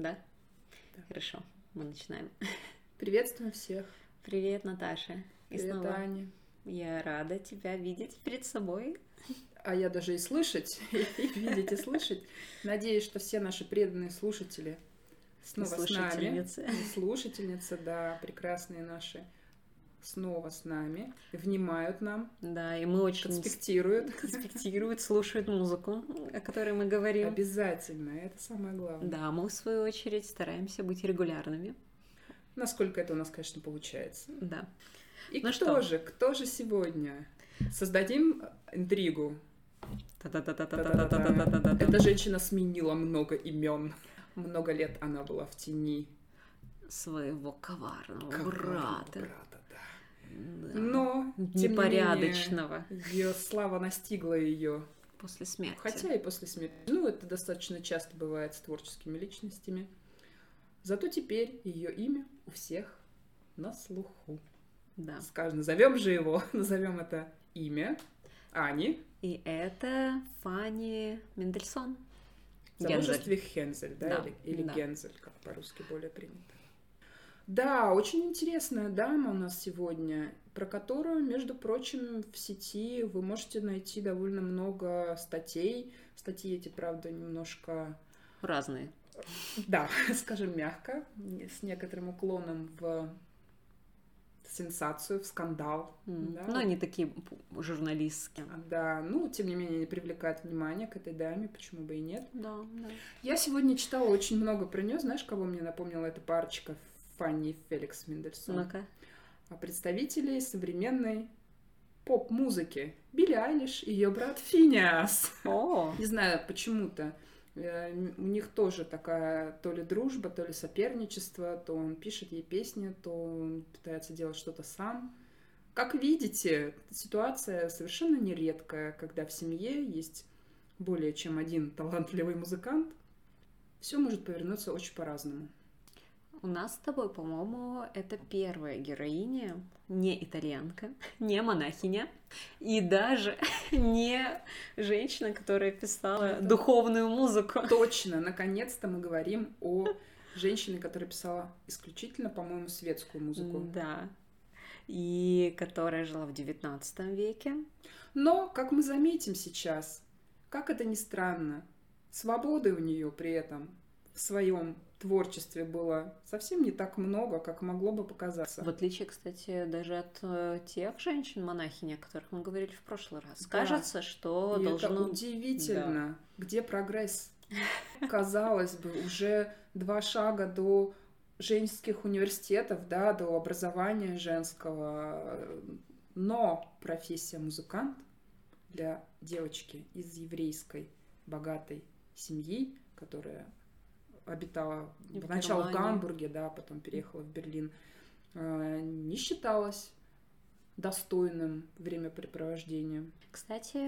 Да? Хорошо, мы начинаем. Приветствуем всех. Привет, Наташа. И Привет, снова Аня. я рада тебя видеть перед собой. А я даже и слышать, и видеть, и слышать. Надеюсь, что все наши преданные слушатели снова с нами. Слушательницы. И Слушательницы, да, прекрасные наши, снова с нами, внимают нам. Да, и мы очень... Конспектируют. Конспектируют, слушают музыку, о которой мы говорим. Обязательно, это самое главное. Да, мы, в свою очередь, стараемся быть регулярными. Насколько это у нас, конечно, получается. Да. И ну кто что? же, кто же сегодня? Создадим интригу. Эта женщина сменила много имен. Много лет она была в тени своего коварного брата. брата. Но, Непорядочного. менее, ее слава настигла ее. После смерти. Хотя и после смерти. Ну, это достаточно часто бывает с творческими личностями. Зато теперь ее имя у всех на слуху. Да. Скажем, назовем же его, назовем это имя Ани И это Фанни Мендельсон. в Гензель. замужестве Хензель, да, Да, или, или да. Гензель, как по-русски более принято. Да, очень интересная дама у нас сегодня, про которую, между прочим, в сети вы можете найти довольно много статей. Статьи эти, правда, немножко Разные. Да, скажем мягко, с некоторым уклоном в сенсацию, в скандал. М. да. Ну, они такие журналистские. Да, ну, тем не менее, не привлекает внимание к этой даме, почему бы и нет. Да, да. Я сегодня читала очень много про нее. Знаешь, кого мне напомнила эта парочка Фанни и Феликс Мендельсон? Ну-ка. А представителей современной поп-музыки. Билли Айлиш и ее брат Финиас. О, Не знаю, почему-то. э, У них тоже такая то ли дружба, то ли соперничество, то он пишет ей песни, то он пытается делать что-то сам. Как видите, ситуация совершенно нередкая, когда в семье есть более чем один талантливый музыкант. Все может повернуться очень по-разному. У нас с тобой, по-моему, это первая героиня, не итальянка, не монахиня, и даже не женщина, которая писала Это- духовную музыку. Точно, наконец-то мы говорим о женщине, которая писала исключительно, по-моему, светскую музыку. Да. И которая жила в XIX веке. Но, как мы заметим сейчас, как это ни странно, свободы у нее при этом в своем творчестве было совсем не так много, как могло бы показаться. В отличие, кстати, даже от э, тех женщин-монахинь, о которых мы говорили в прошлый раз. Да. Кажется, что И должно... это удивительно, где прогресс. Казалось бы, уже два шага до женских университетов, да, до образования женского. Но профессия музыкант для девочки из еврейской богатой семьи, которая обитала И в поначалу в. Гамбурге, да, потом переехала в Берлин, э, не считалась достойным времяпрепровождением. Кстати,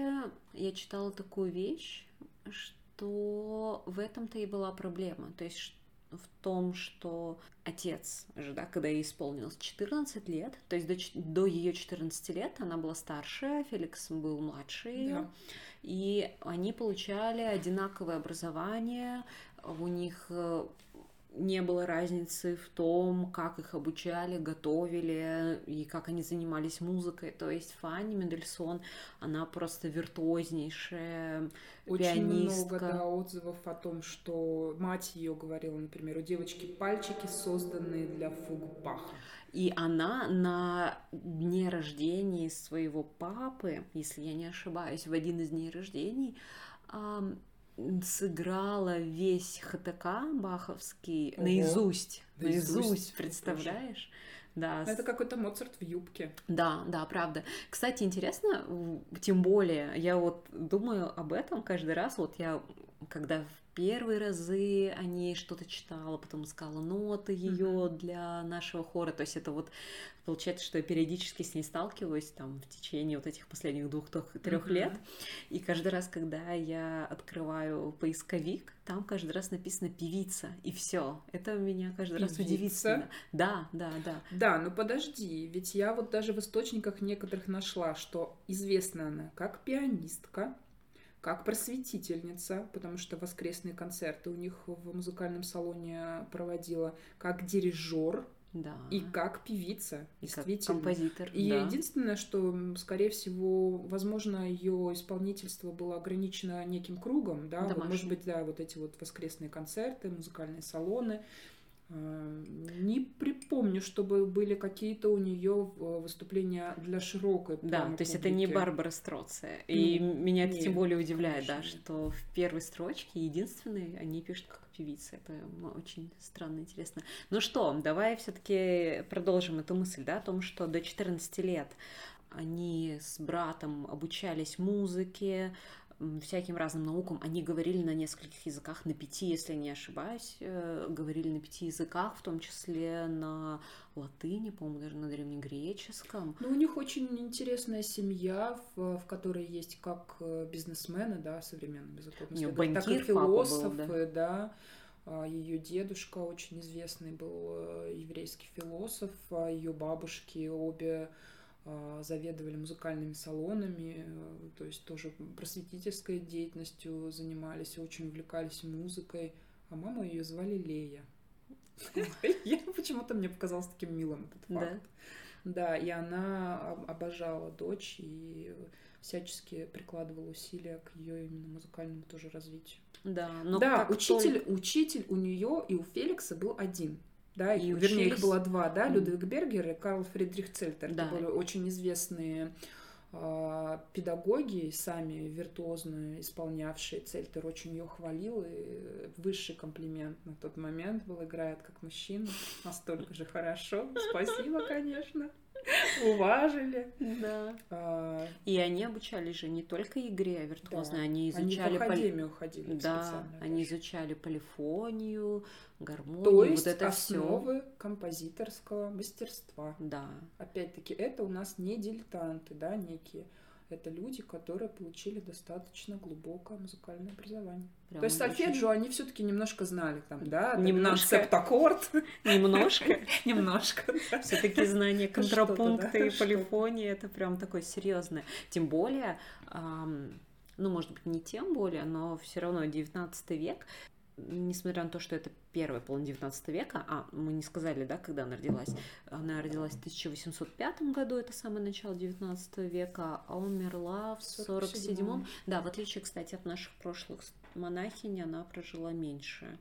я читала такую вещь, что в этом-то и была проблема. То есть в том, что отец же, да, когда ей исполнилось 14 лет, то есть до, до ее 14 лет она была старше, Феликс был младше ее, Да. и они получали одинаковое образование, у них э, не было разницы в том, как их обучали, готовили и как они занимались музыкой. То есть Фанни Мендельсон, она просто виртуознейшая Очень пианистка. много да, отзывов о том, что мать ее говорила, например, у девочки пальчики созданные для фуг Баха. И она на дне рождения своего папы, если я не ошибаюсь, в один из дней рождений, сыграла весь ХТК баховский Ого. наизусть. Наизусть, Наизусть, представляешь? Да, Это какой-то Моцарт в юбке. Да, да, правда. Кстати, интересно, тем более, я вот думаю об этом каждый раз, вот я, когда в первые разы о ней что-то читала, потом искала ноты ее для нашего хора, то есть это вот получается, что я периодически с ней сталкиваюсь там в течение вот этих последних двух-трех Мгм. лет, и каждый раз, когда я открываю поисковик, там каждый раз написано певица, и все. Это меня каждый раз Певица? удивительно. Да, да, да. Да, ну подожди, ведь я вот даже в источниках некоторых нашла, что известна она как пианистка, как просветительница, потому что воскресные концерты у них в музыкальном салоне проводила, как дирижер, Да. и как певица, И как действительно. композитор. И да. единственное, что, скорее всего, возможно, ее исполнительство было ограничено неким кругом, да, вот, может быть, да, вот эти вот воскресные концерты, музыкальные салоны. А, Не припомню, чтобы были какие-то у нее выступления для широкой Да, то есть это не публики. Барбара Строция. И Ну, меня это тем нет, более удивляет, да, конечно, что в первой строчке единственной они пишут как певица. Это очень странно, интересно. Ну что, давай все-таки продолжим эту мысль, да, о том, что до 14 лет они с братом обучались музыке, всяким разным наукам. Они говорили на нескольких языках, на пяти, если не ошибаюсь, э, говорили на пяти языках, в том числе на латыни, по-моему, даже на древнегреческом. Ну, у них очень интересная семья, в, в которой есть как э, бизнесмены, да, У неё так и папа был, философы, да. Ее дедушка очень известный был э, еврейский философ, а ее бабушки обе заведовали музыкальными салонами, э, то есть тоже просветительской деятельностью занимались, очень увлекались музыкой. А маму ее звали Лея. Я почему-то мне показалось таким милым этот факт. Да, и она об- обожала дочь и всячески прикладывала усилия к ее именно музыкальному тоже развитию. Да, но да, учитель, учитель у нее и у Феликса был один. Да, И и, вернее, их было два, да. Людвиг Бергер и Карл Фридрих Цельтер. Да. Это были очень известные а, педагоги, сами виртуозно исполнявшие. Цельтер очень ее хвалил, и высший комплимент на тот момент был, играет как мужчина, настолько же хорошо. Спасибо, конечно. Уважили. Да. А, И они обучались же не только игре виртуозной, Да. они Они в изучали поли- академию ходили Да, они даже. изучали полифонию, гармонию, То есть вот это все. основы композиторского мастерства. Да, Опять-таки, это у нас не дилетанты, да, некие. Это люди, которые получили достаточно глубокое музыкальное образование. прям То есть очень- сольфеджио они все-таки немножко знали, там, да, Немножко. септаккорд. немножко. Немножко. Все-таки знание Что-то, контрапункта и полифонии это прям такое серьезное. Тем более, ну, может быть, не тем более, но все равно 19 век, несмотря на то, что это первая половина 19 века, а мы не сказали, да, когда она родилась. Она родилась в 1805 году, это самое начало 19 века, а умерла в 47-м. Да, в отличие, кстати, от наших прошлых монахинь, она прожила меньше.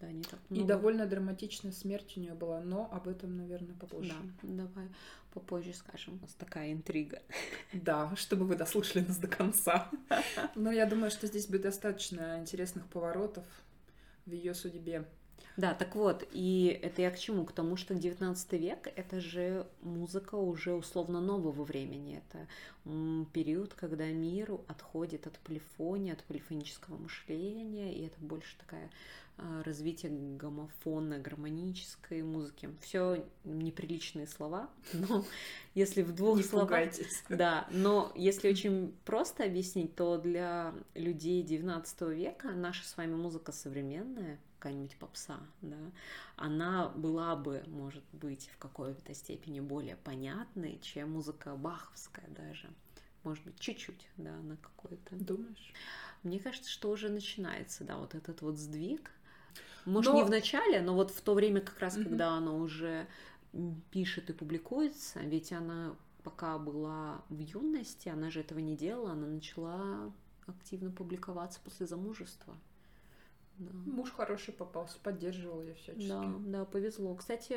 Да, не так И много. довольно драматичная смерть у нее была, но об этом, наверное, попозже. Да, давай попозже скажем. У нас такая интрига. Да, чтобы вы дослушали нас до конца. Но я думаю, что здесь будет достаточно интересных поворотов в ее судьбе. Да, так вот, и это я к чему? К тому, что 19 век — это же музыка уже условно нового времени. Это период, когда миру отходит от полифонии, от полифонического мышления, и это больше такая а, развитие гомофонно-гармонической музыки. Все неприличные слова, но если в двух Не словах... пугайтесь. Да, но если очень просто объяснить, то для людей 19 века наша с вами музыка современная, какая-нибудь попса, да, она была бы, может быть, в какой-то степени более понятной, чем музыка баховская даже. Может быть, чуть-чуть, да, на какой-то. Думаешь? Мне кажется, что уже начинается, да, вот этот вот сдвиг. Может, Но- не в начале, но вот в то время, как раз, Мгм. когда она уже пишет и публикуется, ведь она пока была в юности, она же этого не делала, она начала активно публиковаться после замужества. Да. Муж хороший попался, поддерживал ее всячески. Да, да, повезло. Кстати,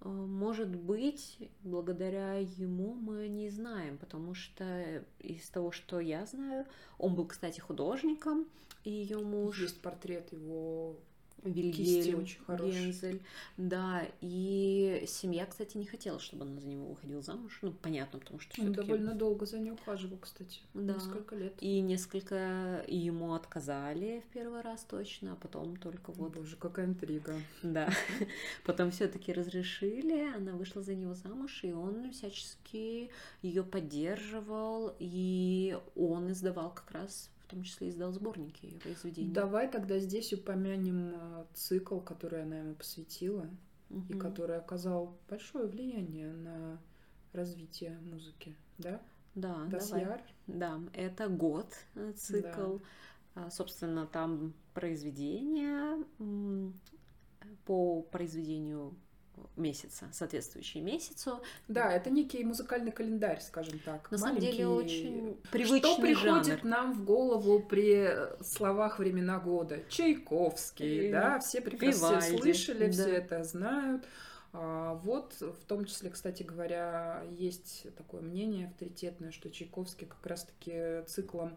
э, может быть, благодаря ему мы не знаем, потому что из того, что я знаю, он был, кстати, художником, и ее муж Есть портрет его Вильгельм очень хороший. Гензель. Да, и семья, кстати, не хотела, чтобы она за него выходила замуж. Ну, понятно, потому что Он довольно долго за ней ухаживал, кстати. Да. Несколько лет. И несколько и ему отказали в первый раз точно, а потом только вот Боже, какая интрига. Да. Потом все-таки разрешили, она вышла за него замуж, и он всячески ее поддерживал, и он издавал как раз, том числе издал сборники ее произведений. Давай тогда здесь упомянем э, цикл, который она ему посвятила, и Мгм. который оказал большое влияние на развитие музыки, да? Да, Das давай. Да, это год э, цикл. А, Собственно, там произведения по произведению месяца, соответствующие месяцу. Да, это некий музыкальный календарь, скажем так. На самом деле очень привычный Что приходит жанр. нам в голову при э, словах времена года? Чайковский, И да, все прекрасно все Вивальди, слышали, все да. это знают. А, вот, в том числе, кстати говоря, есть такое мнение авторитетное, что Чайковский как раз-таки циклом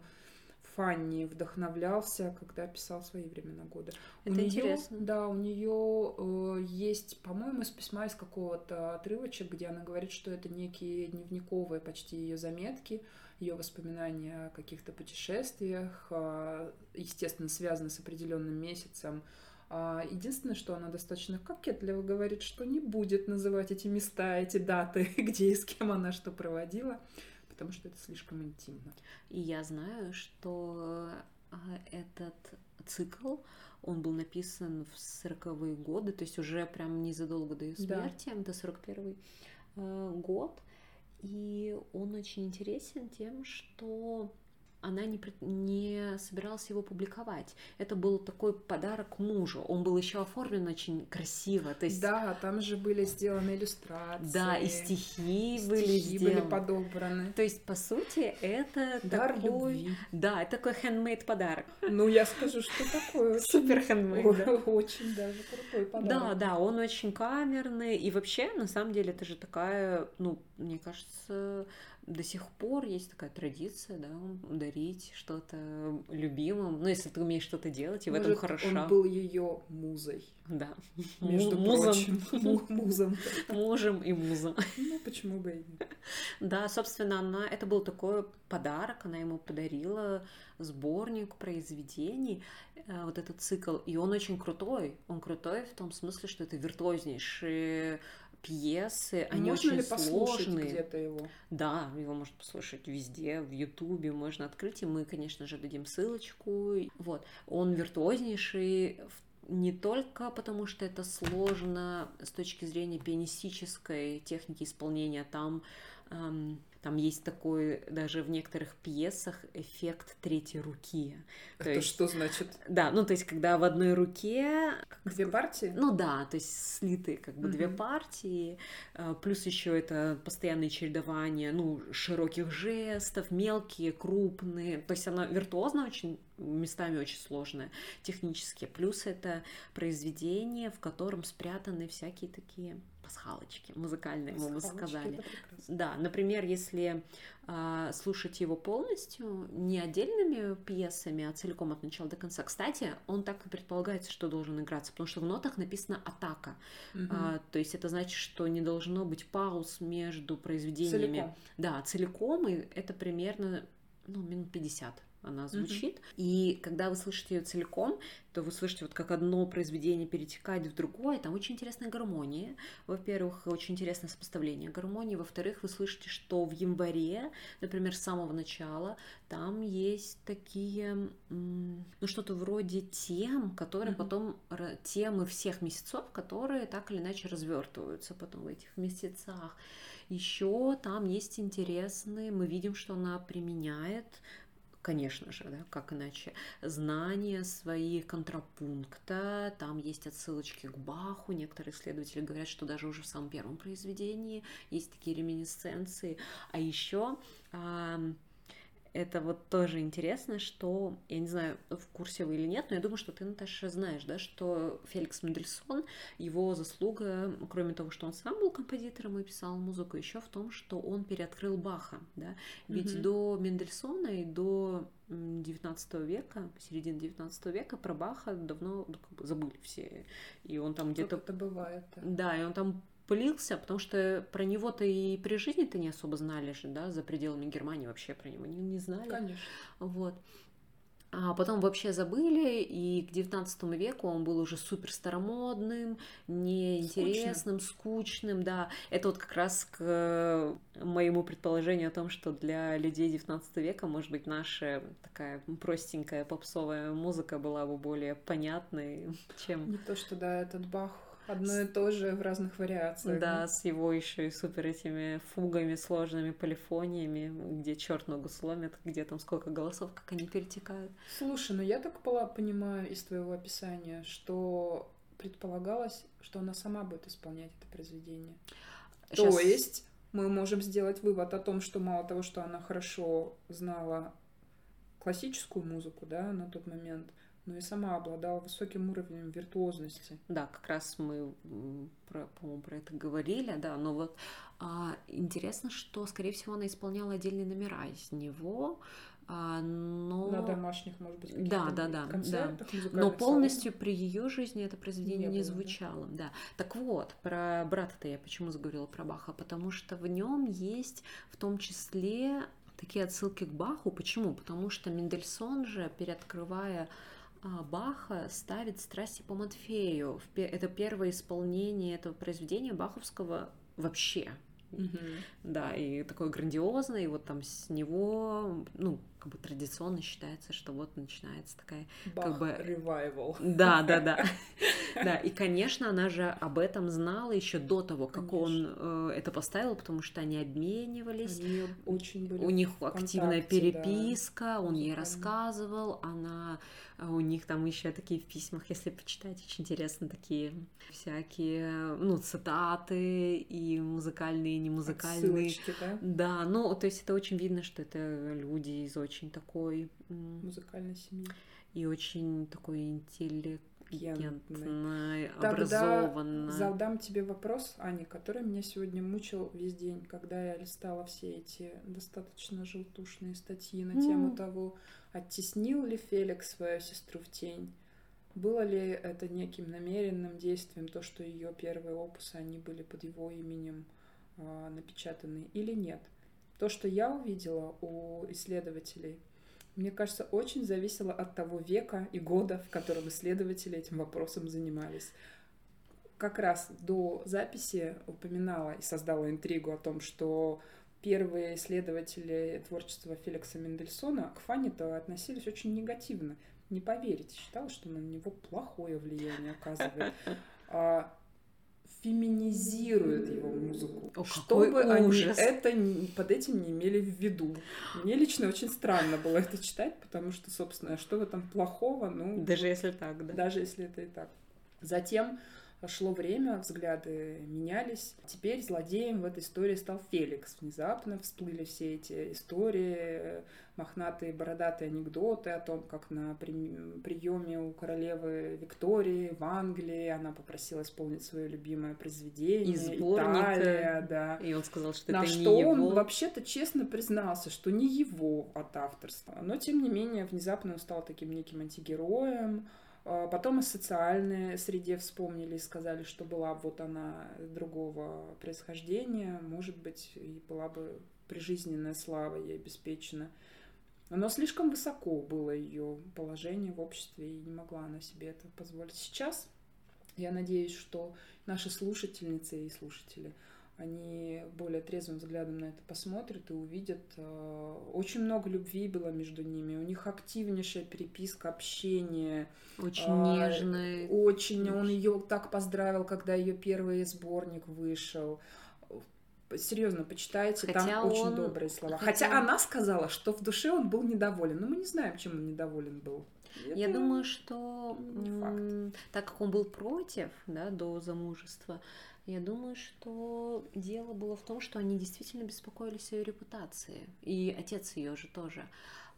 Фанни вдохновлялся, когда писал свои времена года. У Это неё- интересно. Да, у нее есть, по-моему, из письма из какого-то отрывочек, где она говорит, что это некие дневниковые почти ее заметки, ее воспоминания о каких-то путешествиях, а, естественно, связаны с определенным месяцем. А, Единственное, что она достаточно кокетливо говорит, что не будет называть эти места, эти даты, где и с кем она что проводила, потому что это слишком интимно. И я знаю, что а, этот цикл, он был написан в 40-е годы, то есть уже прям незадолго до ее Да. смерти, это 41 год. И он очень интересен тем, что она не, не собиралась его публиковать. Это был такой подарок мужу. Он был еще оформлен очень красиво. То есть, Да, там же были сделаны иллюстрации. да, и стихи, были стихи были сделаны. подобраны. То есть, по сути, это Дар такой... любви. Да, это такой handmade подарок. Ну, я скажу, что такое. Супер да. О, Очень даже крутой подарок. Да, да, он очень камерный. И вообще, на самом деле, это же такая, ну, мне кажется, до сих пор есть такая традиция, да, дарить что-то любимым. Ну, если ты умеешь что-то делать, и в этом Может, хорошо. он был ее музой. Да. Между Му- музом. прочим. Му- Музом. Мужем и музом. Ну, почему бы и нет. Да, собственно, она это был такой подарок, она ему подарила сборник произведений, э, вот этот цикл, и он очень крутой. Он крутой в том смысле, что это виртуознейшие пьесы, они Можно очень ли сложные. где-то его? Да, его можно послушать везде, в Ютубе можно открыть, и мы, конечно же, дадим ссылочку. Вот, он виртуознейший в- не только потому, что это сложно с точки зрения пианистической техники исполнения, там, там есть такой даже в некоторых пьесах эффект третьей руки. То Это есть, что значит? да, ну то есть, когда в одной руке Две партии? ну да, то есть слиты как бы две Мгм. партии, э, плюс еще это постоянное чередование, ну, широких жестов, мелкие, крупные, то есть она виртуозно очень, местами очень сложная технически, плюс это произведение, в котором спрятаны всякие такие пасхалочки музыкальные, мы бы сказали. Да, например, если а, слушать его полностью, не отдельными пьесами, а целиком от начала до конца. Кстати, он так и предполагается, что должен играться, потому что в нотах написано атака. Мгм. А, то есть это значит, что не должно быть пауз между произведениями. Целиком. Да, целиком, и это примерно ну, минут 50 она звучит. И когда вы слышите ее целиком, то вы слышите, вот как одно произведение перетекает в другое. Там очень интересная гармония. Во-первых, очень интересное сопоставление гармонии. Во-вторых, вы слышите, что в январе, например, с самого начала, там есть такие, ну, что-то вроде тем, которые Мгм. потом, темы всех месяцев, которые так или иначе развертываются потом в этих месяцах. Еще там есть интересные, мы видим, что она применяет конечно же, да, как иначе, знания свои контрапункта, там есть отсылочки к Баху, некоторые исследователи говорят, что даже уже в самом первом произведении есть такие реминисценции, а еще это вот тоже интересно, что, я не знаю, в курсе вы или нет, но я думаю, что ты, Наташа, знаешь, да, что Феликс Мендельсон, его заслуга, кроме того, что он сам был композитором и писал музыку, еще в том, что он переоткрыл Баха, да, ведь Мгм. до Мендельсона и до м, 19 века, середины 19 века про Баха давно ну, как бы забыли все, и он там Как где-то... бывает. да. Да, и он там пылился, потому что про него-то и при жизни-то не особо знали же, да, за пределами Германии вообще про него не, не знали. Конечно. Вот. А потом вообще забыли, и к 19 веку он был уже супер старомодным, неинтересным, скучным, да. Это вот как раз к моему предположению о том, что для людей 19 века, может быть, наша такая простенькая попсовая музыка была бы более понятной, чем... Не то, что да, этот Бах Одно и то же в разных вариациях. Да, с его еще и супер этими фугами, сложными полифониями, где черт ногу сломит, где там сколько голосов, как они перетекают. Слушай, ну я так понимаю из твоего описания, что предполагалось, что она сама будет исполнять это произведение. Сейчас... То есть мы можем сделать вывод о том, что мало того, что она хорошо знала классическую музыку, да, на тот момент, но и сама обладала высоким уровнем виртуозности. Да, как раз мы, про, по-моему, про это говорили, да, но вот а, интересно, что, скорее всего, она исполняла отдельные номера из него, а, но... На домашних, может быть, да, да, да, да. Но полностью при ее жизни это произведение не, не звучало. Да. да. Так вот, про брата-то я почему заговорила про Баха? Потому что в нем есть в том числе такие отсылки к Баху. Почему? Потому что Мендельсон же, переоткрывая Баха ставит страсти по Матфею. Это первое исполнение этого произведения баховского вообще. Угу. Да, и такое грандиозное, и вот там с него, ну, как бы традиционно считается, что вот начинается такая Бах как бы ревайвал. Да, да, да. Да, и, конечно, она же об этом знала еще до того, как конечно. он э, это поставил, потому что они обменивались. Они очень были У них активная переписка, да. он ей рассказывал, она у них там еще такие в письмах, если почитать, очень интересно такие всякие, ну, цитаты и музыкальные, и немузыкальные. Отсылочки, да? Да, ну, то есть это очень видно, что это люди из очень такой... Музыкальной семьи. И очень такой интеллект интеллигентно, образованно. задам тебе вопрос, Аня, который меня сегодня мучил весь день, когда я листала все эти достаточно желтушные статьи на тему mm. того, оттеснил ли Феликс свою сестру в тень. Было ли это неким намеренным действием, то, что ее первые опусы, они были под его именем э, напечатаны, или нет? То, что я увидела у исследователей – мне кажется, очень зависело от того века и года, в котором исследователи этим вопросом занимались. Как раз до записи упоминала и создала интригу о том, что первые исследователи творчества Феликса Мендельсона к Фанниту относились очень негативно. Не поверите, считала, что на него плохое влияние оказывает. А феминизирует его музыку, О, чтобы они ужас. это под этим не имели в виду. Мне лично очень странно было это читать, потому что, собственно, что в этом плохого? Ну, даже если так, да. Даже если это и так. Затем шло время, взгляды менялись. Теперь злодеем в этой истории стал Феликс. Внезапно всплыли все эти истории, мохнатые бородатые анекдоты о том, как на приеме у королевы Виктории в Англии она попросила исполнить свое любимое произведение. Из сборника. Италия, да. И он сказал, что на это что не его. он вообще-то честно признался, что не его от авторства. Но, тем не менее, внезапно он стал таким неким антигероем, потом и социальные среде вспомнили и сказали, что была вот она другого происхождения, может быть, и была бы прижизненная слава ей обеспечена. Но слишком высоко было ее положение в обществе, и не могла она себе это позволить. Сейчас я надеюсь, что наши слушательницы и слушатели – они более трезвым взглядом на это посмотрят и увидят. Э, очень много любви было между ними. У них активнейшая переписка, общение. Очень а, нежная. Очень. Он ее так поздравил, когда ее первый сборник вышел. Серьезно, почитайте, Хотя там он... очень добрые слова. Хотя... Хотя она сказала, что в душе он был недоволен. Но мы не знаем, чем он недоволен был. Это Я думаю, что так как он был против да, до замужества, я думаю, что дело было в том, что они действительно беспокоились о ее репутации. И отец ее же тоже.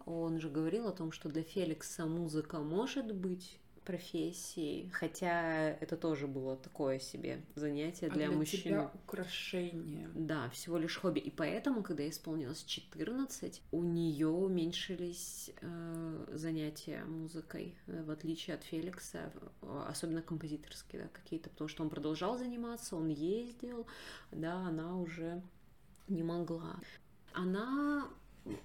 Он же говорил о том, что для Феликса музыка может быть профессией, хотя это тоже было такое себе занятие для, а для мужчин. Тебя украшение. Да, всего лишь хобби. И поэтому, когда исполнилось 14, у нее уменьшились э, занятия музыкой, э, в отличие от Феликса, особенно композиторские да, какие-то, потому что он продолжал заниматься, он ездил, да, она уже не могла. Она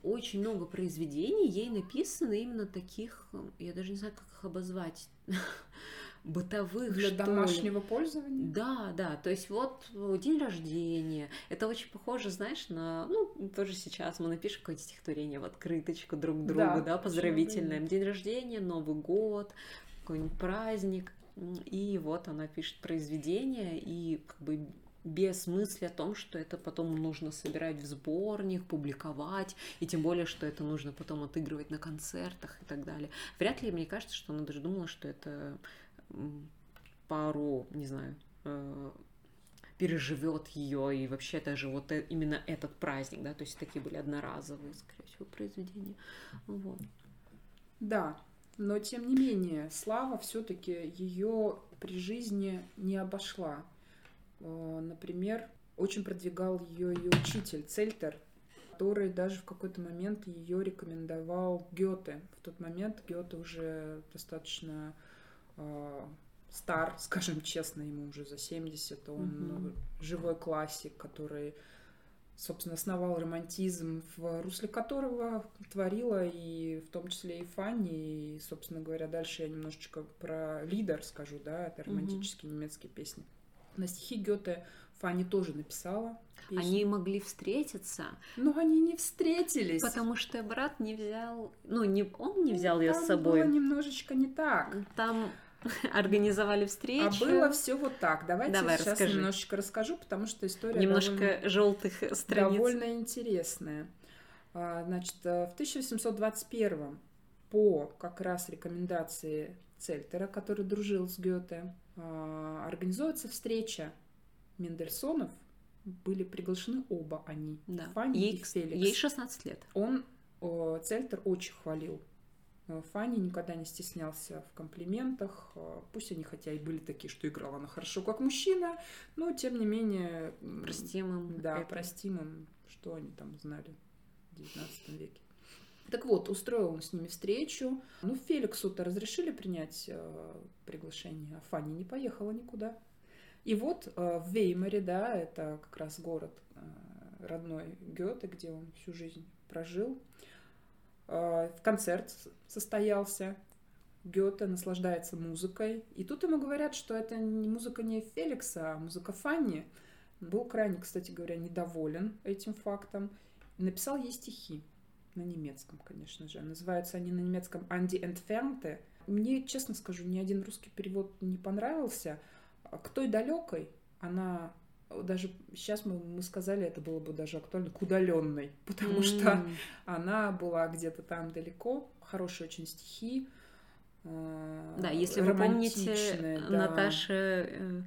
очень много произведений ей написано именно таких, я даже не знаю, как их обозвать, бытовых. Для домашнего ли. пользования? Да, да. То есть вот день рождения. Это очень похоже, знаешь, на, ну, тоже сейчас мы напишем какое-то стихотворение в открыточку друг другу, да, да поздравительное. День рождения, Новый год, какой-нибудь праздник. И вот она пишет произведение, и как бы без мысли о том, что это потом нужно собирать в сборник, публиковать, и тем более, что это нужно потом отыгрывать на концертах и так далее. Вряд ли, мне кажется, что она даже думала, что это пару, не знаю, э, переживет ее, и вообще даже вот э, именно этот праздник, да, то есть такие были одноразовые, скорее всего, произведения. Вот. Да, но тем не менее, Слава все-таки ее при жизни не обошла. Э, например, очень продвигал ее ее учитель Цельтер, который даже в какой-то момент ее рекомендовал Гёте. В тот момент Гёте уже достаточно э, стар, скажем честно, ему уже за 70, он mm живой классик, который, собственно, основал романтизм, в русле которого творила и в том числе и Фанни, и, собственно говоря, дальше я немножечко про лидер скажу, да, это романтические mm немецкие песни. На стихи Гёте Фанни тоже написала. Песню. Они могли встретиться. Но они не встретились. Потому что брат не взял, ну, не, он не взял ну, ее с собой. Было немножечко не так. Там организовали встречу. А было все вот так. Давайте Давай, сейчас расскажи. немножечко расскажу, потому что история немножко довольно, желтых страниц. довольно интересная. А, значит, э, в 1821 по как раз рекомендации Цельтера, который дружил с Гёте, организуется встреча Мендельсонов. Были приглашены оба они, да. Фанни ей, и Феликс. Ей 16 лет. Он, Цельтер, очень хвалил Э, Фанни никогда не стеснялся в комплиментах. Э, пусть они хотя и были такие, что играла она хорошо как мужчина, но тем не менее... Простимым. Да, это. простимым, что они там знали в XIX веке. Так вот, устроил он с ними встречу. Ну, Феликсу-то разрешили принять э, приглашение, а Фанни не поехала никуда. И вот э, в Веймаре, да, это как раз город э, родной Гёте, где он всю жизнь прожил, Э, концерт состоялся, Гёте наслаждается музыкой. И тут ему говорят, что это не музыка не Феликса, а музыка Фанни. Был крайне, кстати говоря, недоволен этим фактом. Написал ей стихи на немецком, конечно же. Называются они на немецком «Анди Entfernte». Мне, честно скажу, ни один русский перевод не понравился. К той далекой она даже сейчас мы, мы сказали, это было бы даже актуально к удаленной, потому mm. что она была где-то там далеко, хорошие очень стихи. Э, да, если вы помните, да. Наташа э,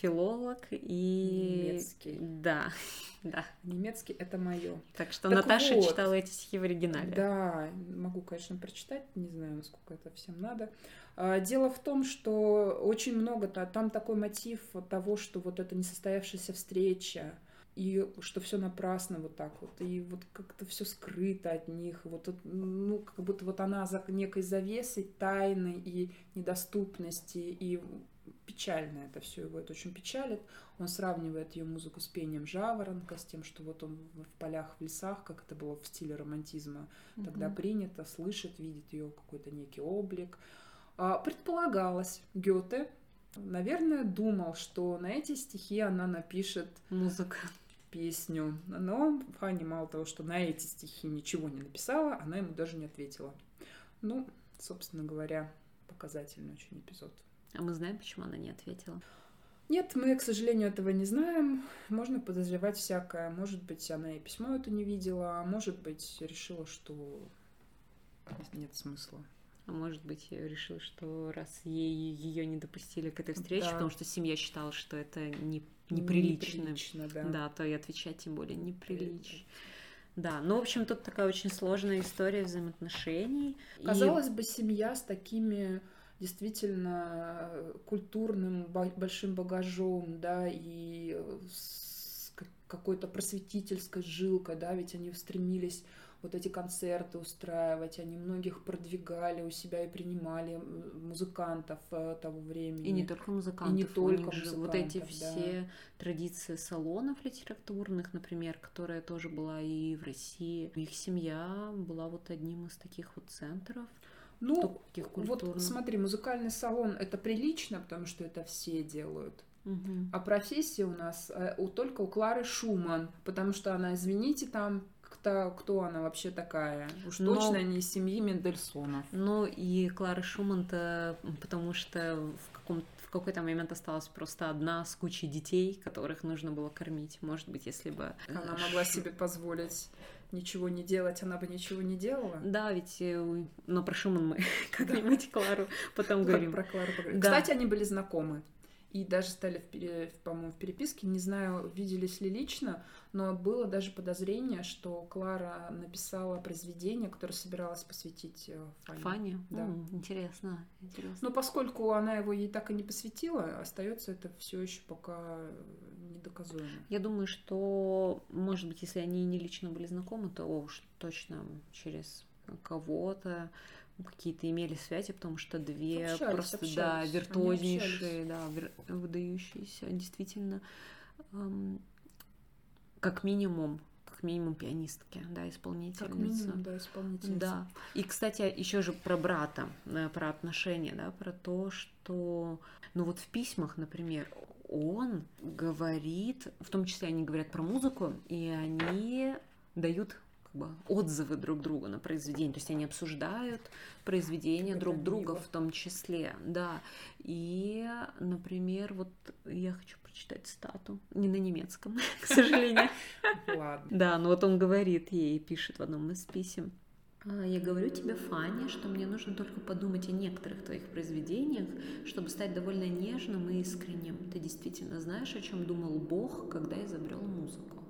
филолог и немецкий. Да, да. Немецкий это мое. Так что так Наташа вот, читала эти стихи в оригинале. Да, могу, конечно, прочитать, не знаю, насколько это всем надо. А, дело в том, что очень много, там такой мотив того, что вот это несостоявшаяся встреча, и что все напрасно вот так вот, и вот как-то все скрыто от них, вот ну как будто вот она за некой завесой тайны и недоступности и печально это все его это очень печалит. Он сравнивает ее музыку с пением жаворонка, с тем, что вот он в полях, в лесах, как это было в стиле романтизма, mm-hmm. тогда принято, слышит, видит ее какой-то некий облик. А, предполагалось, Гёте, наверное, думал, что на эти стихи она напишет музыку, песню. Но Фанни мало того, что на эти стихи ничего не написала, она ему даже не ответила. Ну, собственно говоря, показательный очень эпизод. А мы знаем, почему она не ответила? Нет, мы, к сожалению, этого не знаем. Можно подозревать всякое. Может быть, она и письмо это не видела, а может быть, решила, что нет смысла. А может быть, решила, что раз ей ее не допустили к этой встрече, да. потому что семья считала, что это не, неприлично, неприлично да. да, то и отвечать тем более неприлично. Да, ну, в общем, тут такая очень сложная история взаимоотношений. Казалось и... бы, семья с такими действительно культурным большим багажом, да, и с какой-то просветительской жилкой, да, ведь они стремились вот эти концерты устраивать, они многих продвигали у себя и принимали музыкантов э, того времени. И не только музыкантов. И не только музыкантов, Вот эти да. все традиции салонов литературных, например, которая тоже была и в России. Их семья была вот одним из таких вот центров. Ну, вот смотри, музыкальный салон это прилично, потому что это все делают. Угу. А профессия у нас э, у, только у Клары Шуман, потому что она, извините, там кто, кто она вообще такая. Уж Но- точно не из семьи Мендельсонов. Ну и Клара Шуман-то, потому что в, каком, в какой-то момент осталась просто одна с кучей детей, которых нужно было кормить. Может быть, если бы... э, Она могла Ш- себе позволить ничего не делать, она бы ничего не делала. Да, ведь... э, Но про Шуман мы как-нибудь Клару потом говорим. про Клару поговорим. Кстати, они были знакомы. И даже стали, по-моему, в переписке. Не знаю, виделись ли лично, но было даже подозрение, что Клара написала произведение, которое собиралась посвятить э, Фане. Фанни? Да. М, интересно, интересно. Но поскольку она его ей так и не посвятила, остается это все еще пока недоказуемо. Я думаю, что, может быть, если они не лично были знакомы, то уж точно через кого-то какие-то имели связи, потому что две Общались, просто, общались. да, виртуознейшие, да, выдающиеся, действительно, эм, как минимум, как минимум пианистки, да, исполнительницы. Как минимум, да, исполнительница. Да. И, кстати, еще же про брата, э, про отношения, да, про то, что, ну вот в письмах, например, он говорит, в том числе они говорят про музыку, и они дают как бы отзывы друг другу на произведение, то есть они обсуждают произведения друг друга в том числе, да. И, например, вот я хочу прочитать цитату, не на немецком, к сожалению. Ладно. Да, но вот он говорит ей, пишет в одном из писем. «А, Я говорю тебе, Фанни, что мне нужно только подумать о некоторых твоих произведениях, чтобы стать довольно нежным и искренним. Ты действительно знаешь, о чем думал Бог, когда изобрел музыку.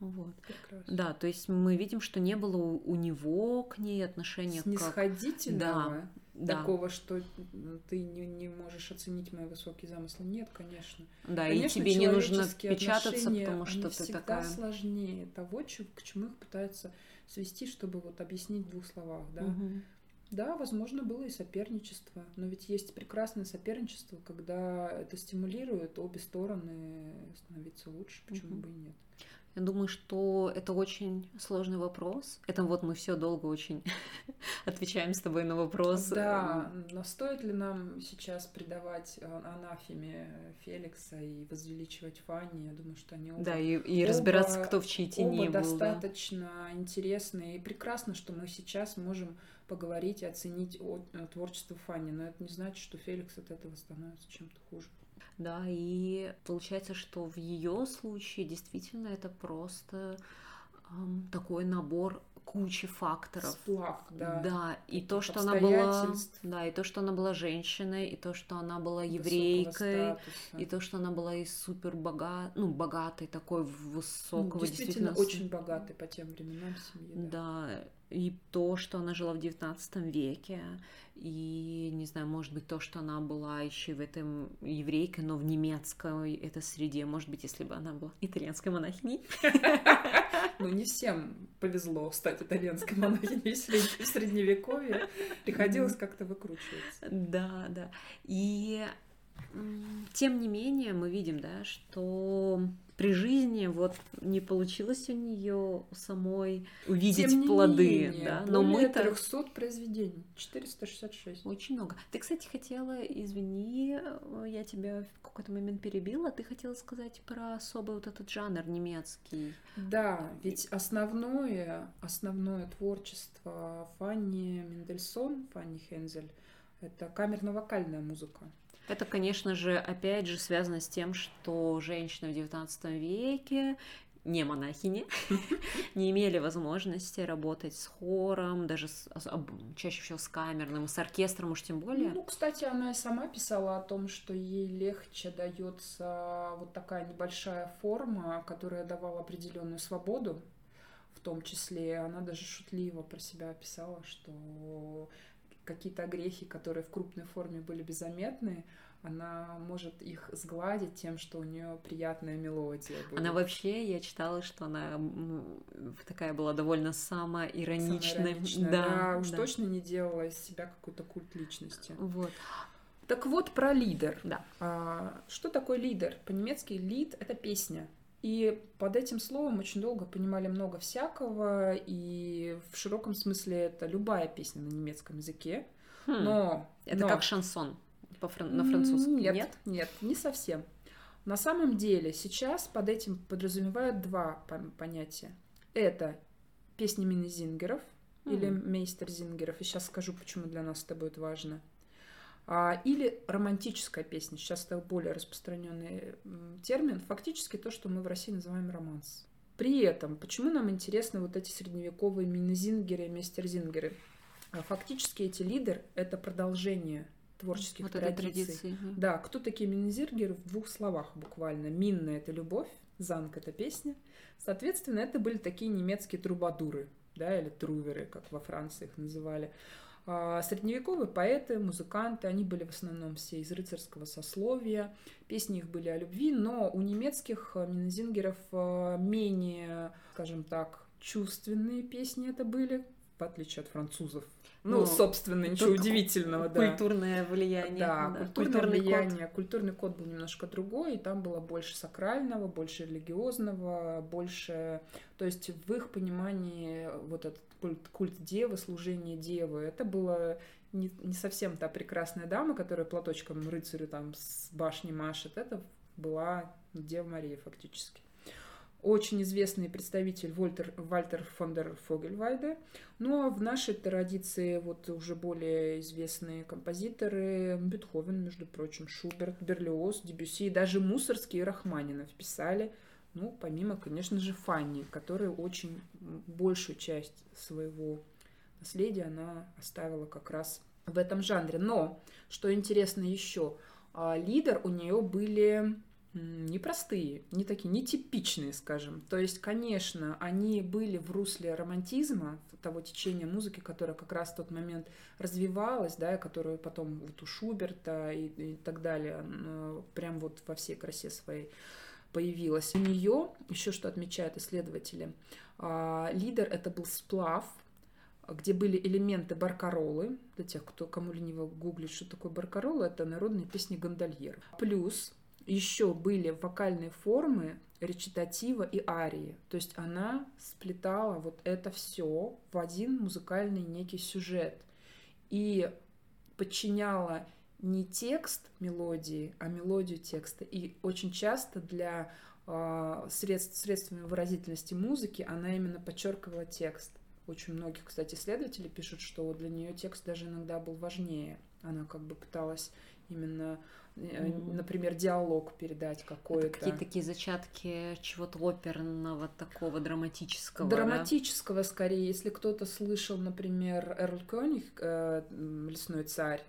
Вот. Прекрасно. Да, то есть мы видим, что не было у, него к ней отношения как... Снисходительного, Да, такого, что м, ты не, не можешь оценить мои высокие замыслы. Нет, конечно. да, и Конечно, тебе не нужно печататься, потому что ты всегда такая... сложнее того, к чему их пытаются свести, чтобы вот объяснить в двух словах, да. Мгм. Да, возможно, было и соперничество, но ведь есть прекрасное соперничество, когда это стимулирует обе стороны становиться лучше, почему Мгм. бы и нет. Я думаю, что это очень сложный вопрос. Это вот мы все долго очень отвечаем с тобой на вопрос. Да, но стоит ли нам сейчас придавать а, анафеме Феликса и возвеличивать Фанни? Я думаю, что они оба, Да, и, и оба- разбираться, кто в чьей тени оба был. да. достаточно интересные. И прекрасно, что мы сейчас можем поговорить и оценить о- э, творчество Фанни. Но это не значит, что Феликс от этого становится чем-то хуже. Да, и получается, что в ее случае действительно это просто ам, такой набор кучи факторов. Сплав, да. Да, и то, что она была, да, и то, что она была женщиной, и то, что она была еврейкой, и то, что она была и супер богат, ну богатой такой Ну, высокого, действительно, действительно, очень богатый по тем временам семьи. Да. Да, и то, что она жила в XIX веке, и, не знаю, может быть, то, что она была еще в этом еврейкой, но в немецкой это среде, может быть, если бы она была итальянской монахиней. Ну, не всем повезло стать итальянской монахиней в сред- в средневековье. Приходилось как-то выкручиваться. Да, да. И тем не менее мы видим, да, что при жизни вот не получилось у нее самой увидеть Тем не плоды, менее, да, но более мы-то 300 произведений, 466. Очень много. Ты, кстати, хотела, извини, э, я тебя в какой-то момент перебила, ты хотела сказать про особый вот этот жанр немецкий. Да, ведь основное, основное творчество Фанни Мендельсон, Фанни Хензель, это камерно-вокальная музыка. Это, конечно же, опять же связано с тем, что женщины в XIX веке не монахини, не имели возможности работать с хором, даже с- чаще всего с камерным, с оркестром уж тем более. Ну, кстати, она и сама писала о том, что ей легче дается вот такая небольшая форма, которая давала определенную свободу. В том числе она даже шутливо про себя писала, что какие-то огрехи, которые в крупной форме были бы заметны, она может их сгладить тем, что у нее приятная мелодия будет. Она вообще, я читала, что она такая была довольно самоироничной. Самоироничная, да, уж точно не делала из себя какой-то культ личности. Вот, Так вот, про лидер. да. А, что такое лидер? По-немецки лид — это песня. И под этим словом очень долго понимали много всякого, и в широком смысле это любая песня на немецком языке. Хм, Но... Это но- как шансон по фран- на французском, Нет, нет? нет, не совсем. На самом деле сейчас под этим подразумевают два пон- понятия. Это песни Минезингеров mm. или Мейстерзингеров. И сейчас скажу, почему для нас это будет важно. А, или романтическая песня. Сейчас это более распространенный термин. Фактически то, что мы в России называем романс. При этом, почему нам интересны вот эти средневековые минезингеры и мейстерзингеры? А, фактически эти лидеры — это продолжение творческих вот традиций. традиции. Да, кто такие минезингеры в двух словах буквально. Минна — это любовь, занг — это песня. Соответственно, это были такие немецкие трубадуры, да, или труверы, как во Франции их называли. А, средневековые поэты, музыканты, они были в основном все из рыцарского сословия, песни их были о любви, но у немецких э, минезингеров э, менее, скажем так, чувственные песни это были, в отличие от французов. Ну, ну собственно, ничего удивительного, да. Культурное влияние. Да, да. культурное культурный влияние. Код. Культурный код был немножко другой, и там было больше сакрального, больше религиозного, больше... То есть в их понимании вот этот культ, культ девы, служение девы, это было не, не совсем та прекрасная дама, которая платочком рыцарю там с башни машет, это была Дева Мария фактически. Очень известный представитель Вольтер, Вальтер фон дер Фогельвайде. Ну а в нашей традиции вот уже более известные композиторы Бетховен, между прочим, Шуберт, Берлиоз, Дебюсси, даже Мусорский и Рахманинов писали – ну, помимо, конечно же, Фанни, которая очень большую часть своего наследия она оставила как раз в этом жанре. Но, что интересно еще, а, лидер у нее были непростые, не такие, нетипичные, скажем. То есть, конечно, они были в русле романтизма, того течения музыки, которое как раз в тот момент развивалось, да, и которую потом вот у Шуберта и, и так далее, прям вот во всей красе своей появилась. У нее, еще что отмечают исследователи, а, лидер это был сплав, где были элементы баркаролы. Для тех, кто кому лениво гуглит, что такое баркарола, это народные песни гондольеров. Плюс еще были вокальные формы речитатива и арии. То есть она сплетала вот это все в один музыкальный некий сюжет и подчиняла не текст мелодии, а мелодию текста. И очень часто для э, средств, средствами выразительности музыки она именно подчеркивала текст. Очень многих, кстати, исследователей пишут, что для нее текст даже иногда был важнее. Она как бы пыталась именно, mm-hmm. например, диалог передать какой-то. Какие-то такие зачатки чего-то оперного, такого драматического. Драматического, да? скорее. Если кто-то слышал, например, Эрл Кёниг, э, «Лесной царь»,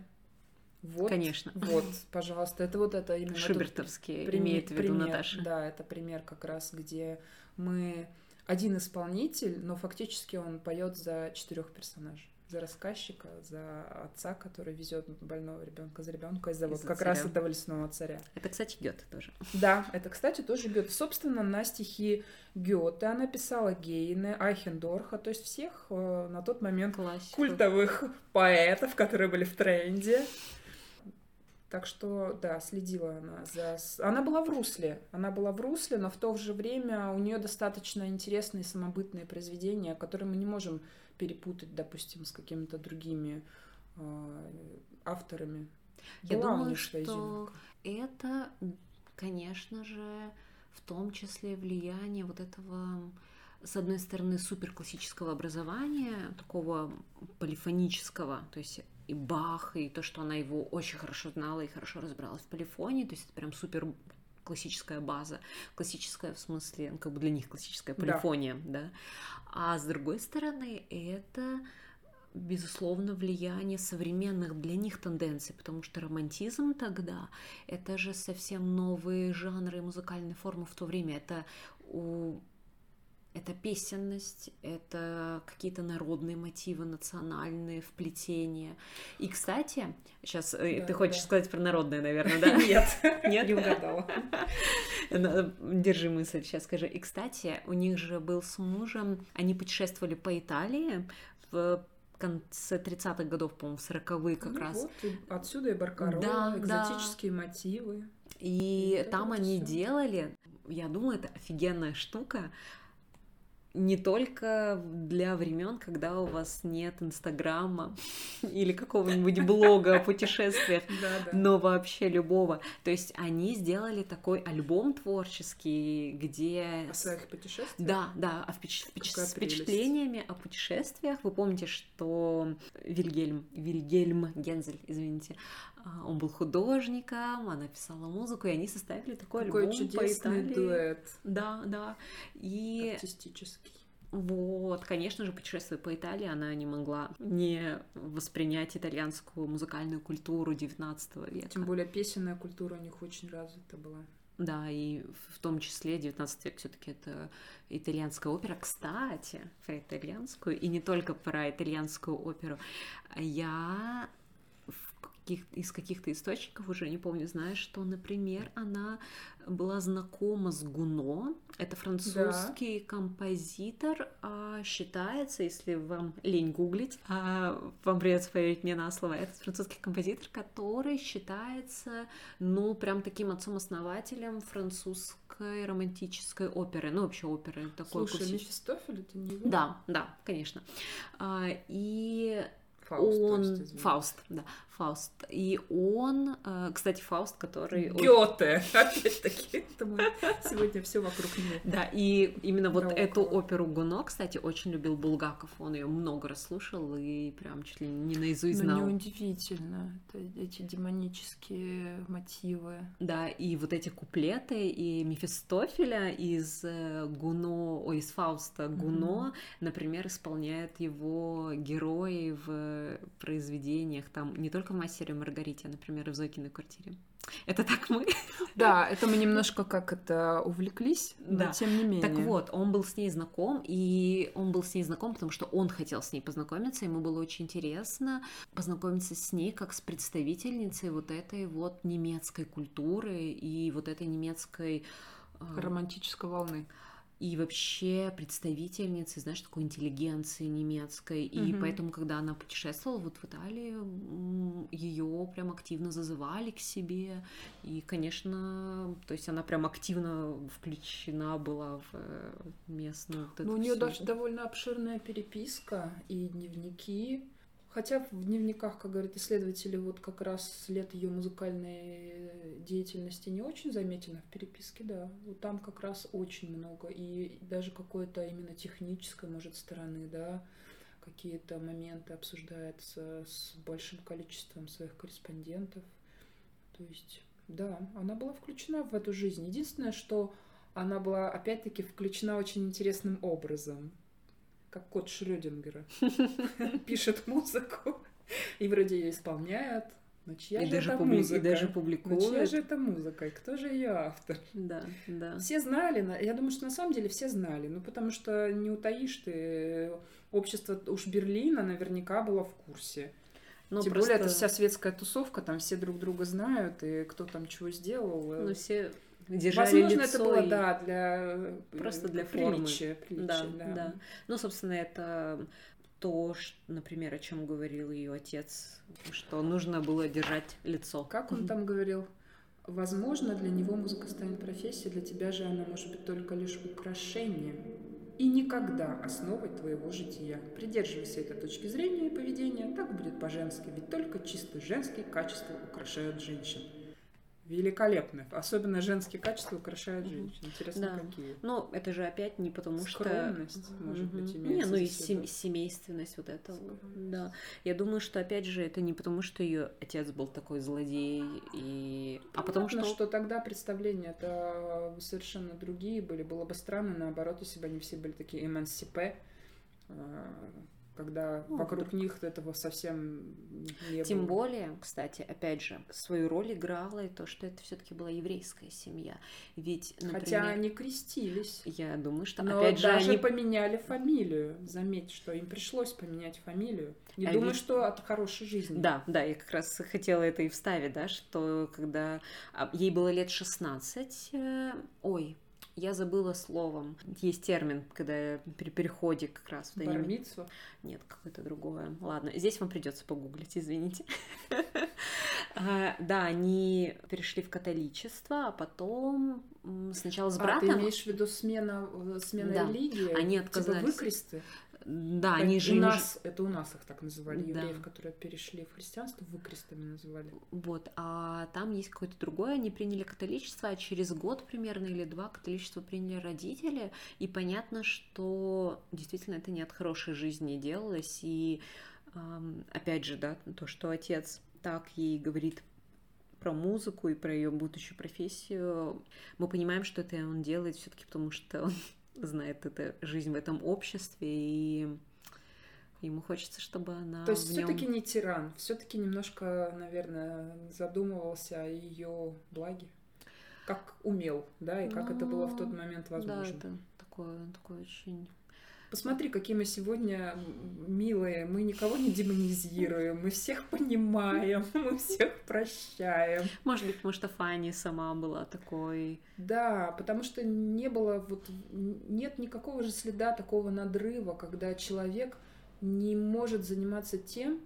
вот, Конечно. Вот, пожалуйста, это вот это именно Шубертовские пример, имеет в виду пример, Наташа. Да, это пример как раз, где мы один исполнитель, но фактически он поет за четырех персонажей. За рассказчика, за отца, который везет больного ребенка, за ребенка, и за вот как царя. раз этого лесного царя. Это, кстати, Гёте тоже. Да, это, кстати, тоже Гёте. Собственно, на стихи Гёте она писала Гейне, Айхендорха, то есть всех э, на тот момент Классику. культовых поэтов, которые были в тренде. Так что, да, следила она за... Она была в русле, она была в русле, но в то же время у нее достаточно интересные самобытные произведения, которые мы не можем перепутать, допустим, с какими-то другими э, авторами. Я была думаю, что это, конечно же, в том числе влияние вот этого с одной стороны, супер классического образования, такого полифонического, то есть и Бах, и то, что она его очень хорошо знала и хорошо разбиралась в полифонии, то есть это прям супер классическая база, классическая в смысле, ну, как бы для них классическая полифония, да. да. А с другой стороны, это безусловно, влияние современных для них тенденций, потому что романтизм тогда — это же совсем новые жанры и музыкальные формы в то время. Это у это песенность, это какие-то народные мотивы, национальные вплетения. И, кстати, сейчас э, да, ты хочешь да. сказать про народное, наверное, да? Нет, нет, не угадала. Держи мысль, сейчас скажу. И, кстати, у них же был с мужем, они путешествовали по Италии в конце 30-х годов, по-моему, в 40-е как ну раз. Вот, отсюда и баркарола, да, экзотические да. мотивы. И, и там они всё. делали, я думаю, это офигенная штука, не только для времен, когда у вас нет Инстаграма или какого-нибудь блога о путешествиях, но вообще любого. То есть они сделали такой альбом творческий, где... О своих путешествиях? Да, да, о впечат... с впечатлениями о путешествиях. Вы помните, что Вильгельм, Вильгельм Гензель, извините, он был художником, она писала музыку, и они составили такой, такой альбом чудесный по Италии. дуэт. Да, да. И... Артистический. Вот, конечно же, путешествуя по Италии, она не могла не воспринять итальянскую музыкальную культуру XIX века. Тем более песенная культура у них очень развита была. Да, и в том числе 19 век все-таки это итальянская опера. Кстати, про итальянскую, и не только про итальянскую оперу. Я каких, из каких-то источников, уже не помню, знаешь, что, например, она была знакома с Гуно. Это французский да. композитор. А, считается, если вам лень гуглить, а вам придется поверить мне на слово, это французский композитор, который считается, ну, прям таким отцом-основателем французской романтической оперы. Ну, вообще оперы такой. Слушай, классический. Мефистофель это не его? Да, да, конечно. А, и Фауст, он... Фауст, да, Фауст. И он, э, кстати, Фауст, который... Гёте! Опять-таки, сегодня все вокруг него. Да, и именно вот эту оперу Гуно, кстати, очень любил Булгаков. Он ее много раз слушал и прям чуть ли не наизусть знал. Ну, неудивительно. Эти демонические мотивы. Да, и вот эти куплеты, и Мефистофеля из э, Гуно, ой, из Фауста Гуно, например, исполняют его герои в произведениях, там не только в «Мастере Маргарите», а, например, и в Зойкиной квартире. Это так мы. Да, это мы немножко как это увлеклись, но да. тем не менее. Так вот, он был с ней знаком, и он был с ней знаком, потому что он хотел с ней познакомиться, ему было очень интересно познакомиться с ней как с представительницей вот этой вот немецкой культуры и вот этой немецкой... А, Романтической волны и вообще представительницы, знаешь, такой интеллигенции немецкой. И mm-hmm. поэтому, когда она путешествовала вот в Италии, ее прям активно зазывали к себе. И, конечно, то есть она прям активно включена была в э, местную. Вот ну, у нее даже довольно обширная переписка и дневники. Хотя в дневниках, как говорят исследователи, вот как раз след ее музыкальной деятельности не очень заметен, а в переписке, да. Вот там как раз очень много. И даже какой-то именно технической, может, стороны, да, какие-то моменты обсуждаются с большим количеством своих корреспондентов. То есть, да, она была включена в эту жизнь. Единственное, что она была, опять-таки, включена очень интересным образом как кот Шрёдингера. Пишет музыку, и вроде ее исполняют. Но чья и же даже это публи... музыка? И даже публикуют. Но чья же это музыка? И кто же ее автор? Да, да. Все знали, я думаю, что на самом деле все знали, ну потому что не утаишь ты, общество уж Берлина наверняка было в курсе. Но ну, Тем просто... более это вся светская тусовка, там все друг друга знают, и кто там чего сделал. Ну все держали Возможно, лицо это было, и... да, для э, просто для формы. Приличия, приличия, да, да. да. Ну, собственно, это то, например, о чем говорил ее отец, что нужно было держать лицо. Как он там говорил? Возможно, для него музыка станет профессией, для тебя же она может быть только лишь украшением и никогда основой твоего жития. Придерживайся этой точки зрения и поведения, так будет по-женски, ведь только чисто женские качества украшают женщин великолепны. Особенно женские качества украшают женщин. Интересно, да. какие. Ну, это же опять не потому что... Скромность, может mm-hmm. быть, имеется. Не, ну и сем- семейственность вот этого. Да. Я думаю, что опять же это не потому, что ее отец был такой злодей, и... а потому что... что тогда представления это совершенно другие были. Было бы странно, наоборот, если бы они все были такие эмансипе, когда ну, вокруг вдруг. них этого совсем не Тем было. более, кстати, опять же, свою роль играла и то, что это все-таки была еврейская семья. Ведь, например, Хотя они крестились. Я думаю, что Но опять же даже они поменяли фамилию. Заметь, что им пришлось поменять фамилию. Не а думаю, ведь... что от хорошей жизни. Да, да, я как раз хотела это и вставить, да, что когда а, ей было лет 16, э, ой, я забыла словом. Есть термин, когда при переходе как раз. Бармицу? Нет, какое-то другое. Ладно, здесь вам придется погуглить, извините. А, да, они перешли в католичество, а потом сначала с братом... А, ты имеешь в виду смена, э, смена Да. религии? Они Типа отказались. выкресты? Да, Так, они у же... им нас, это у нас их так называли, Да. евреев, которые перешли в христианство, выкрестами называли. Вот, а там есть какое-то другое, они приняли католичество, а через год примерно или два католичество приняли родители, и понятно, что действительно это не от хорошей жизни делалось, и опять же, да, то, что отец так ей говорит про музыку и про ее будущую профессию, мы понимаем, что это он делает все-таки потому, что он знает это жизнь в этом обществе, и ему хочется, чтобы она То есть в нём- все-таки не тиран, все-таки немножко, наверное, задумывался о ее благе. Как умел, да, и как это было в тот Ну, момент Да, возможно. это такое, такое очень... Посмотри, какие мы сегодня милые, мы никого не демонизируем, мы всех понимаем, мы всех прощаем. Может быть, потому что Фанни сама была такой... Да, потому что не было вот нет никакого же следа такого надрыва, когда человек не может заниматься тем,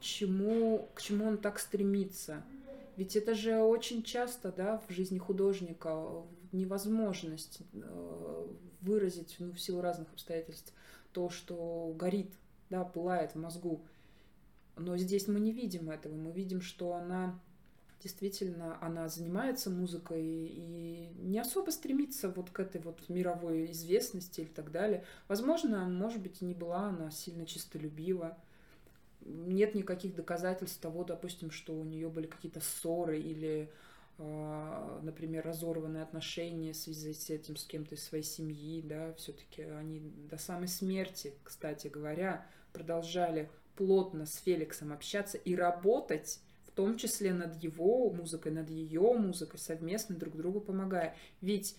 чему, к чему он так стремится. Ведь это же очень часто, да, в жизни художника невозможность э, выразить, ну, в силу разных обстоятельств, то, что горит, да, пылает в мозгу. Но здесь мы не видим этого, мы видим, что она действительно, она занимается музыкой и не особо стремится вот к этой вот мировой известности или так далее. Возможно, может быть, и не была она сильно чистолюбива. Нет никаких доказательств того, допустим, что у нее были какие-то ссоры или, например, разорванные отношения в связи с этим с кем-то из своей семьи, да, все-таки они до самой смерти, кстати говоря, продолжали плотно с Феликсом общаться и работать в том числе над его музыкой, над ее музыкой, совместно друг другу помогая. Ведь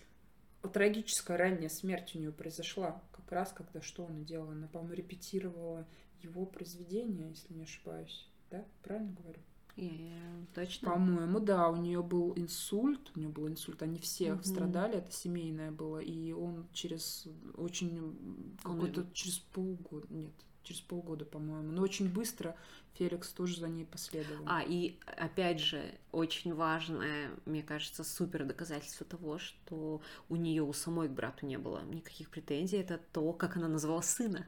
трагическая ранняя смерть у нее произошла как раз, когда что она делала? Она, по-моему, репетировала его произведение, если не ошибаюсь. Да? Правильно говорю? И, точно. По-моему, да, у нее был инсульт, у нее был инсульт, они все Мгм. страдали, это семейное было, и он через очень какой-то через полгода, нет, через полгода, по-моему, но очень быстро Феликс тоже за ней последовал. А, и опять же, очень важное, мне кажется, супер доказательство того, что у нее у самой к брату не было никаких претензий, это то, как она назвала сына.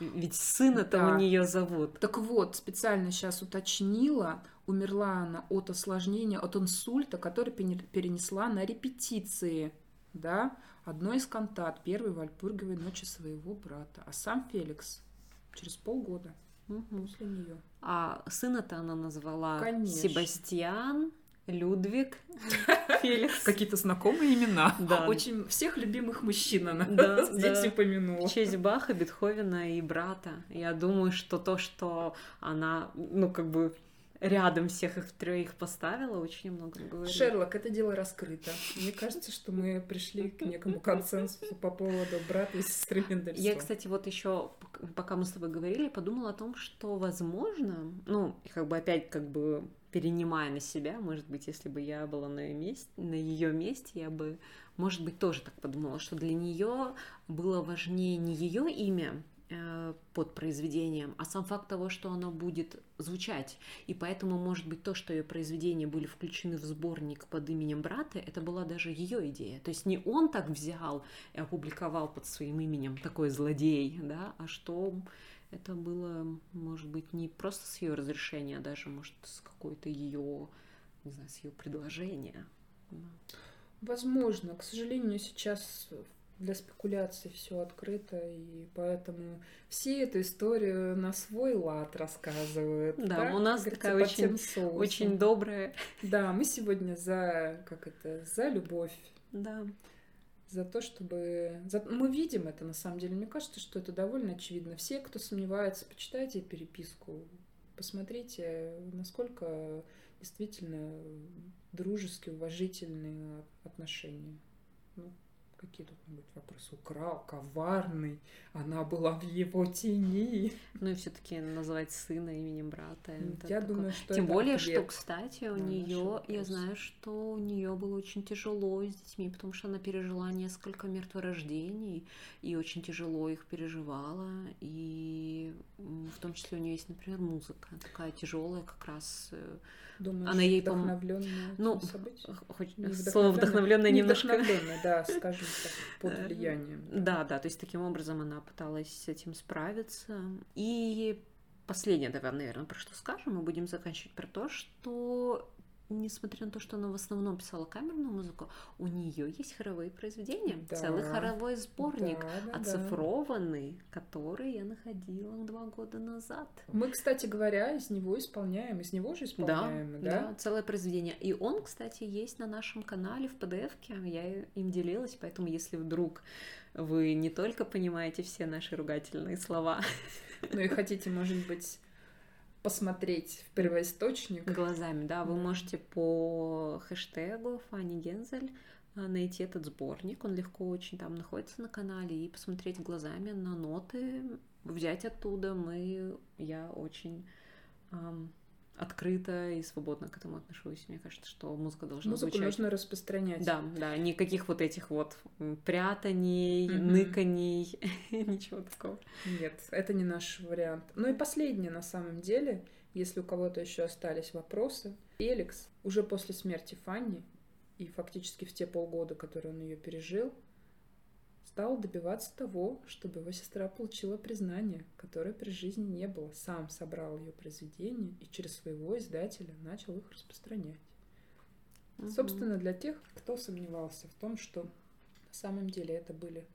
Ведь сына-то Да. у нее зовут. Так вот, специально сейчас уточнила, умерла она от осложнения, от инсульта, который пере- перенесла на репетиции, да, одной из кантат первой Вальпургиевой ночи своего брата. А сам Феликс через полгода Мгм. после нее. А сына-то она назвала Конечно. Себастьян, Людвиг, Феликс. Какие-то знакомые имена. Да. Очень всех любимых мужчин она Да, здесь да. упомянула. В честь Баха, Бетховена и брата. Я думаю, что то, что она, ну, как бы рядом всех их троих поставила, очень много говорит. Шерлок, это дело раскрыто. Мне кажется, что мы пришли к некому консенсусу по поводу брата и сестры Мендельсона. Я, кстати, вот еще, пока мы с тобой говорили, подумала о том, что, возможно, ну, как бы опять как бы перенимая на себя, может быть, если бы я была на ее месте, на ее месте, я бы, может быть, тоже так подумала, что для нее было важнее не ее имя э, под произведением, а сам факт того, что оно будет звучать. И поэтому, может быть, то, что ее произведения были включены в сборник под именем брата, это была даже ее идея. То есть не он так взял и опубликовал под своим именем такой злодей, да, а что это было, может быть, не просто с ее разрешения, а даже, может, с какой-то ее, не знаю, с ее предложения. Да. Возможно. К сожалению, сейчас для спекуляций все открыто, и поэтому все эту историю на свой лад рассказывают. Да, как у нас такая очень-. Очень добрая. Да, мы сегодня за, как это, за любовь, Да. За то, чтобы... за- Мы видим это, на самом деле. Мне кажется, что это довольно очевидно. Все, кто сомневается, почитайте переписку, посмотрите, насколько действительно дружеские, уважительные отношения. Ну, Какие тут могут вопросы? Украл, коварный, она была в его тени. Ну и все-таки называть сына именем брата. Я такое- думаю, что Тем более, ответ что, кстати, у наши нее, я знаю, что у нее было очень тяжело с детьми, потому что она пережила несколько мертворождений и очень тяжело их переживала. И в том числе у нее есть, например, музыка такая тяжелая, как раз. э, Думаешь, она ей пом- вдохновленная Ну, х- хоть слово вдохновленное не немножко. вдохновленная, да, так, под Э, влиянием. Да, да, то есть таким образом она пыталась с этим справиться. И последнее, давай, наверное, про что скажем, мы будем заканчивать про то, что несмотря на то, что она в основном писала камерную музыку, у нее есть хоровые произведения, Да. целый хоровой сборник, Да, да, да. оцифрованный, который я находила два года назад. Мы, кстати говоря, из него исполняем, из него же Да, исполняем, да? да, целое произведение. И он, кстати, есть на нашем канале в PDF-ке. Я им делилась, поэтому если вдруг вы не только понимаете все наши ругательные слова Ну и хотите, может быть, посмотреть в первоисточник. глазами, да, вы можете по хэштегу Фанни Гензель а, найти этот сборник. Он легко очень там находится на канале и посмотреть глазами на ноты, взять оттуда. Мы, я очень ам, открыто и свободно к этому отношусь. Мне кажется, что музыка должна Музыку звучать. нужно распространять. Да, да, никаких вот этих вот прятаний, Мгм. ныканий, ничего такого. Нет, это не наш вариант. Ну и последнее на самом деле, если у кого-то еще остались вопросы. Феликс уже после смерти Фанни и фактически в те полгода, которые он ее пережил, стал добиваться того, чтобы его сестра получила признание, которое при жизни не было. Сам собрал ее произведения и через своего издателя начал их распространять. Мгм. Собственно, для тех, кто сомневался в том, что на самом деле это были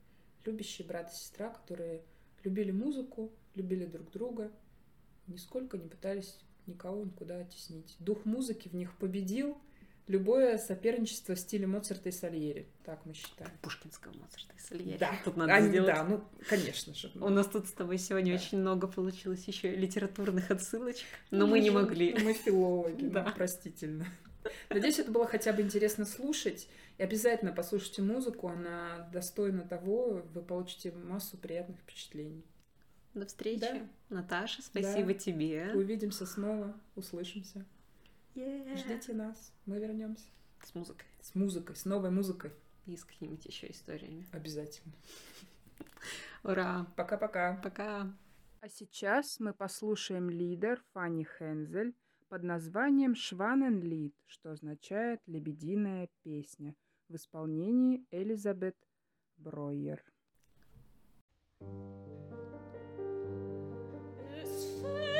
любящие брат и сестра, которые любили музыку, любили друг друга, нисколько не пытались никого никуда оттеснить. Дух музыки в них победил любое соперничество в стиле Моцарта и Сальери. Так мы считаем. Пушкинского Моцарта и Сальери. Да, Тут надо Они- сделать. да, ну, конечно же. У нас тут с тобой сегодня Да. очень много получилось еще литературных отсылочек, но мы не же- могли. Мы филологи, Да. да. простительно. Надеюсь, это было хотя бы интересно слушать. И обязательно послушайте музыку, она достойна того, вы получите массу приятных впечатлений. До встречи. Да. Наташа, спасибо Да. тебе. Увидимся снова, услышимся. Yeah. Ждите нас, мы вернемся. С музыкой С музыкой, с новой музыкой. и с какими-нибудь еще историями. Обязательно. Ура! Пока-пока. Пока! А сейчас мы послушаем лидер Фанни Хензель под названием «Шваненлид», что означает «лебединая песня» в исполнении Элизабет Бройер. Es